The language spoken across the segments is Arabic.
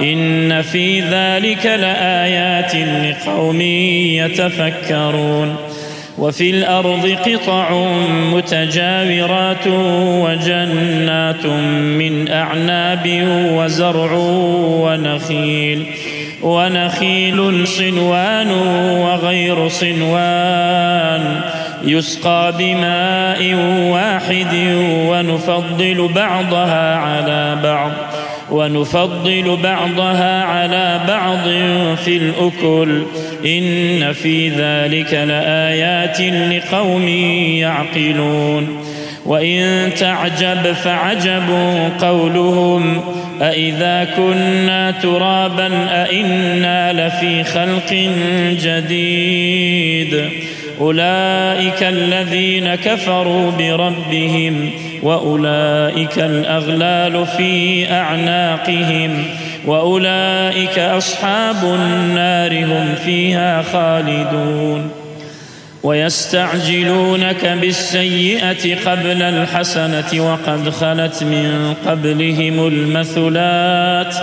إن في ذلك لآيات لقوم يتفكرون وفي الأرض قطع متجاورات وجنات من أعناب وزرع ونخيل ونخيل صنوان وغير صنوان يسقى بماء واحد ونفضل بعضها على بعض ونفضل بعضها على بعض في الأكل. إن في ذلك لآيات لقوم يعقلون. وإن تعجب فعجب قولهم. أإذا كنا ترابا أإنا لفي خلق جديد. أولئك الذين كفروا بربهم وأولئك الأغلال في أعناقهم وأولئك أصحاب النار هم فيها خالدون. ويستعجلونك بالسيئة قبل الحسنة وقد خلت من قبلهم المثلات.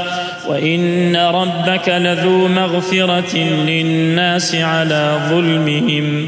وإن ربك لذو مغفرة للناس على ظلمهم.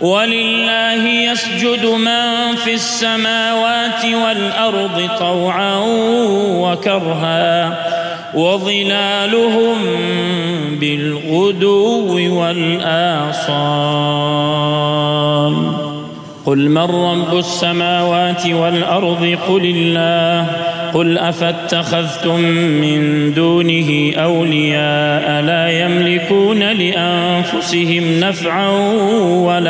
ولله يسجد من في السماوات والأرض طوعا وكرها وظلالهم بالغدو والآصال. قل من رب السماوات والأرض؟ قل الله. قل أفاتخذتم من دونه أولياء لا يملكون لأنفسهم نفعا ولا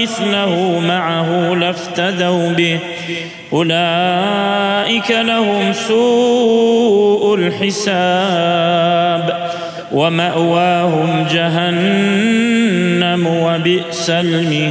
ومثله معه لافتدوا به. أولئك لهم سوء الحساب. ومأواهم جهنم وبئس المهاد.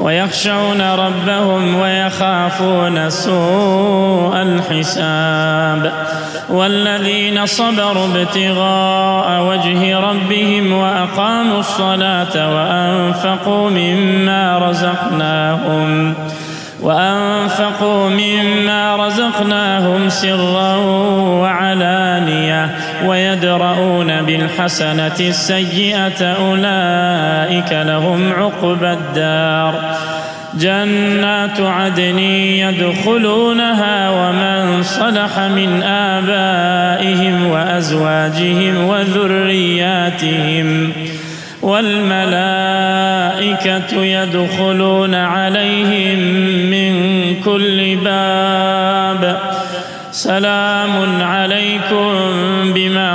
ويخشون ربهم ويخافون سوء الحساب. والذين صبروا ابتغاء وجه ربهم وأقاموا الصلاة وأنفقوا مما رزقناهم وأنفقوا مما رزقناهم سرا وعلانية. ويدرؤون بالحسنة السيئة أولئك لهم عقبى الدار. جنات عدن يدخلونها ومن صلح من آبائهم وأزواجهم وذرياتهم. والملائكة يدخلون عليهم من كل باب. سلام عليكم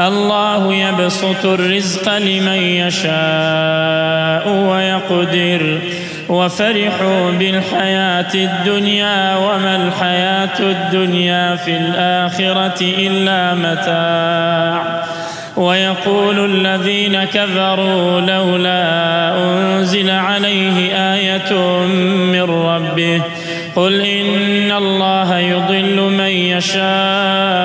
الله يبسط الرزق لمن يشاء ويقدر. وفرحوا بالحياة الدنيا وما الحياة الدنيا في الآخرة إلا متاع. ويقول الذين كفروا لولا أنزل عليه آية من ربه. قل إن الله يضل من يشاء.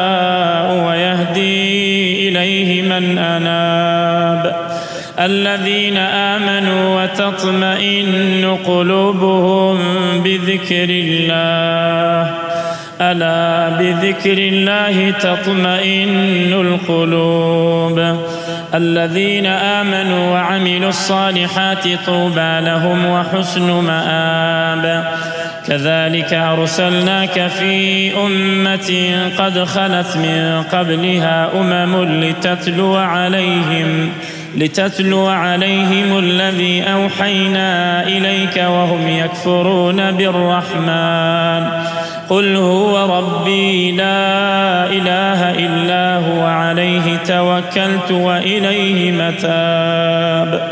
امنوا وتطمئن قلوبهم بذكر الله الا بذكر الله تطمئن القلوب الذين امنوا وعملوا الصالحات طوبى لهم وحسن مآب كذلك ارسلناك في امه قد خلت من قبلها امم لتتلو عليهم لتتلو عليهم الذي أوحينا إليك وهم يكفرون بالرحمن. قل هو ربي لا إله إلا هو عليه توكلت وإليه متاب.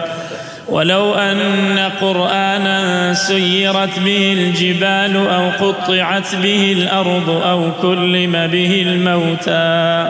ولو أن قرآنا سيرت به الجبال أو قطعت به الأرض أو كلم به الموتى.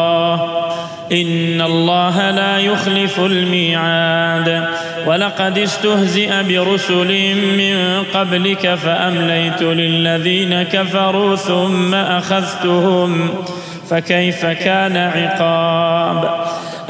ان الله لا يخلف الميعاد. ولقد استهزئ برسل من قبلك فامليت للذين كفروا ثم اخذتهم. فكيف كان عقاب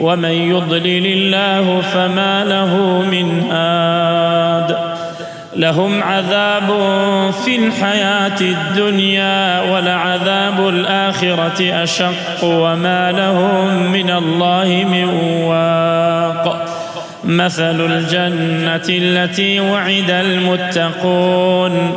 ومن يضلل الله فما له من هاد. لهم عذاب في الحياة الدنيا ولعذاب الآخرة أشق وما لهم من الله من واق. مثل الجنة التي وعد المتقون.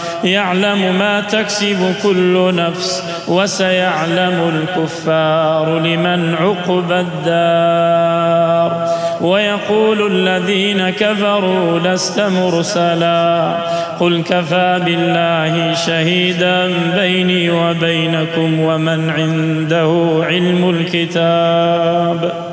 يعلم ما تكسب كل نفس وسيعلم الكفار لمن عقب الدار ويقول الذين كفروا لست مرسلا قل كفى بالله شهيدا بيني وبينكم ومن عنده علم الكتاب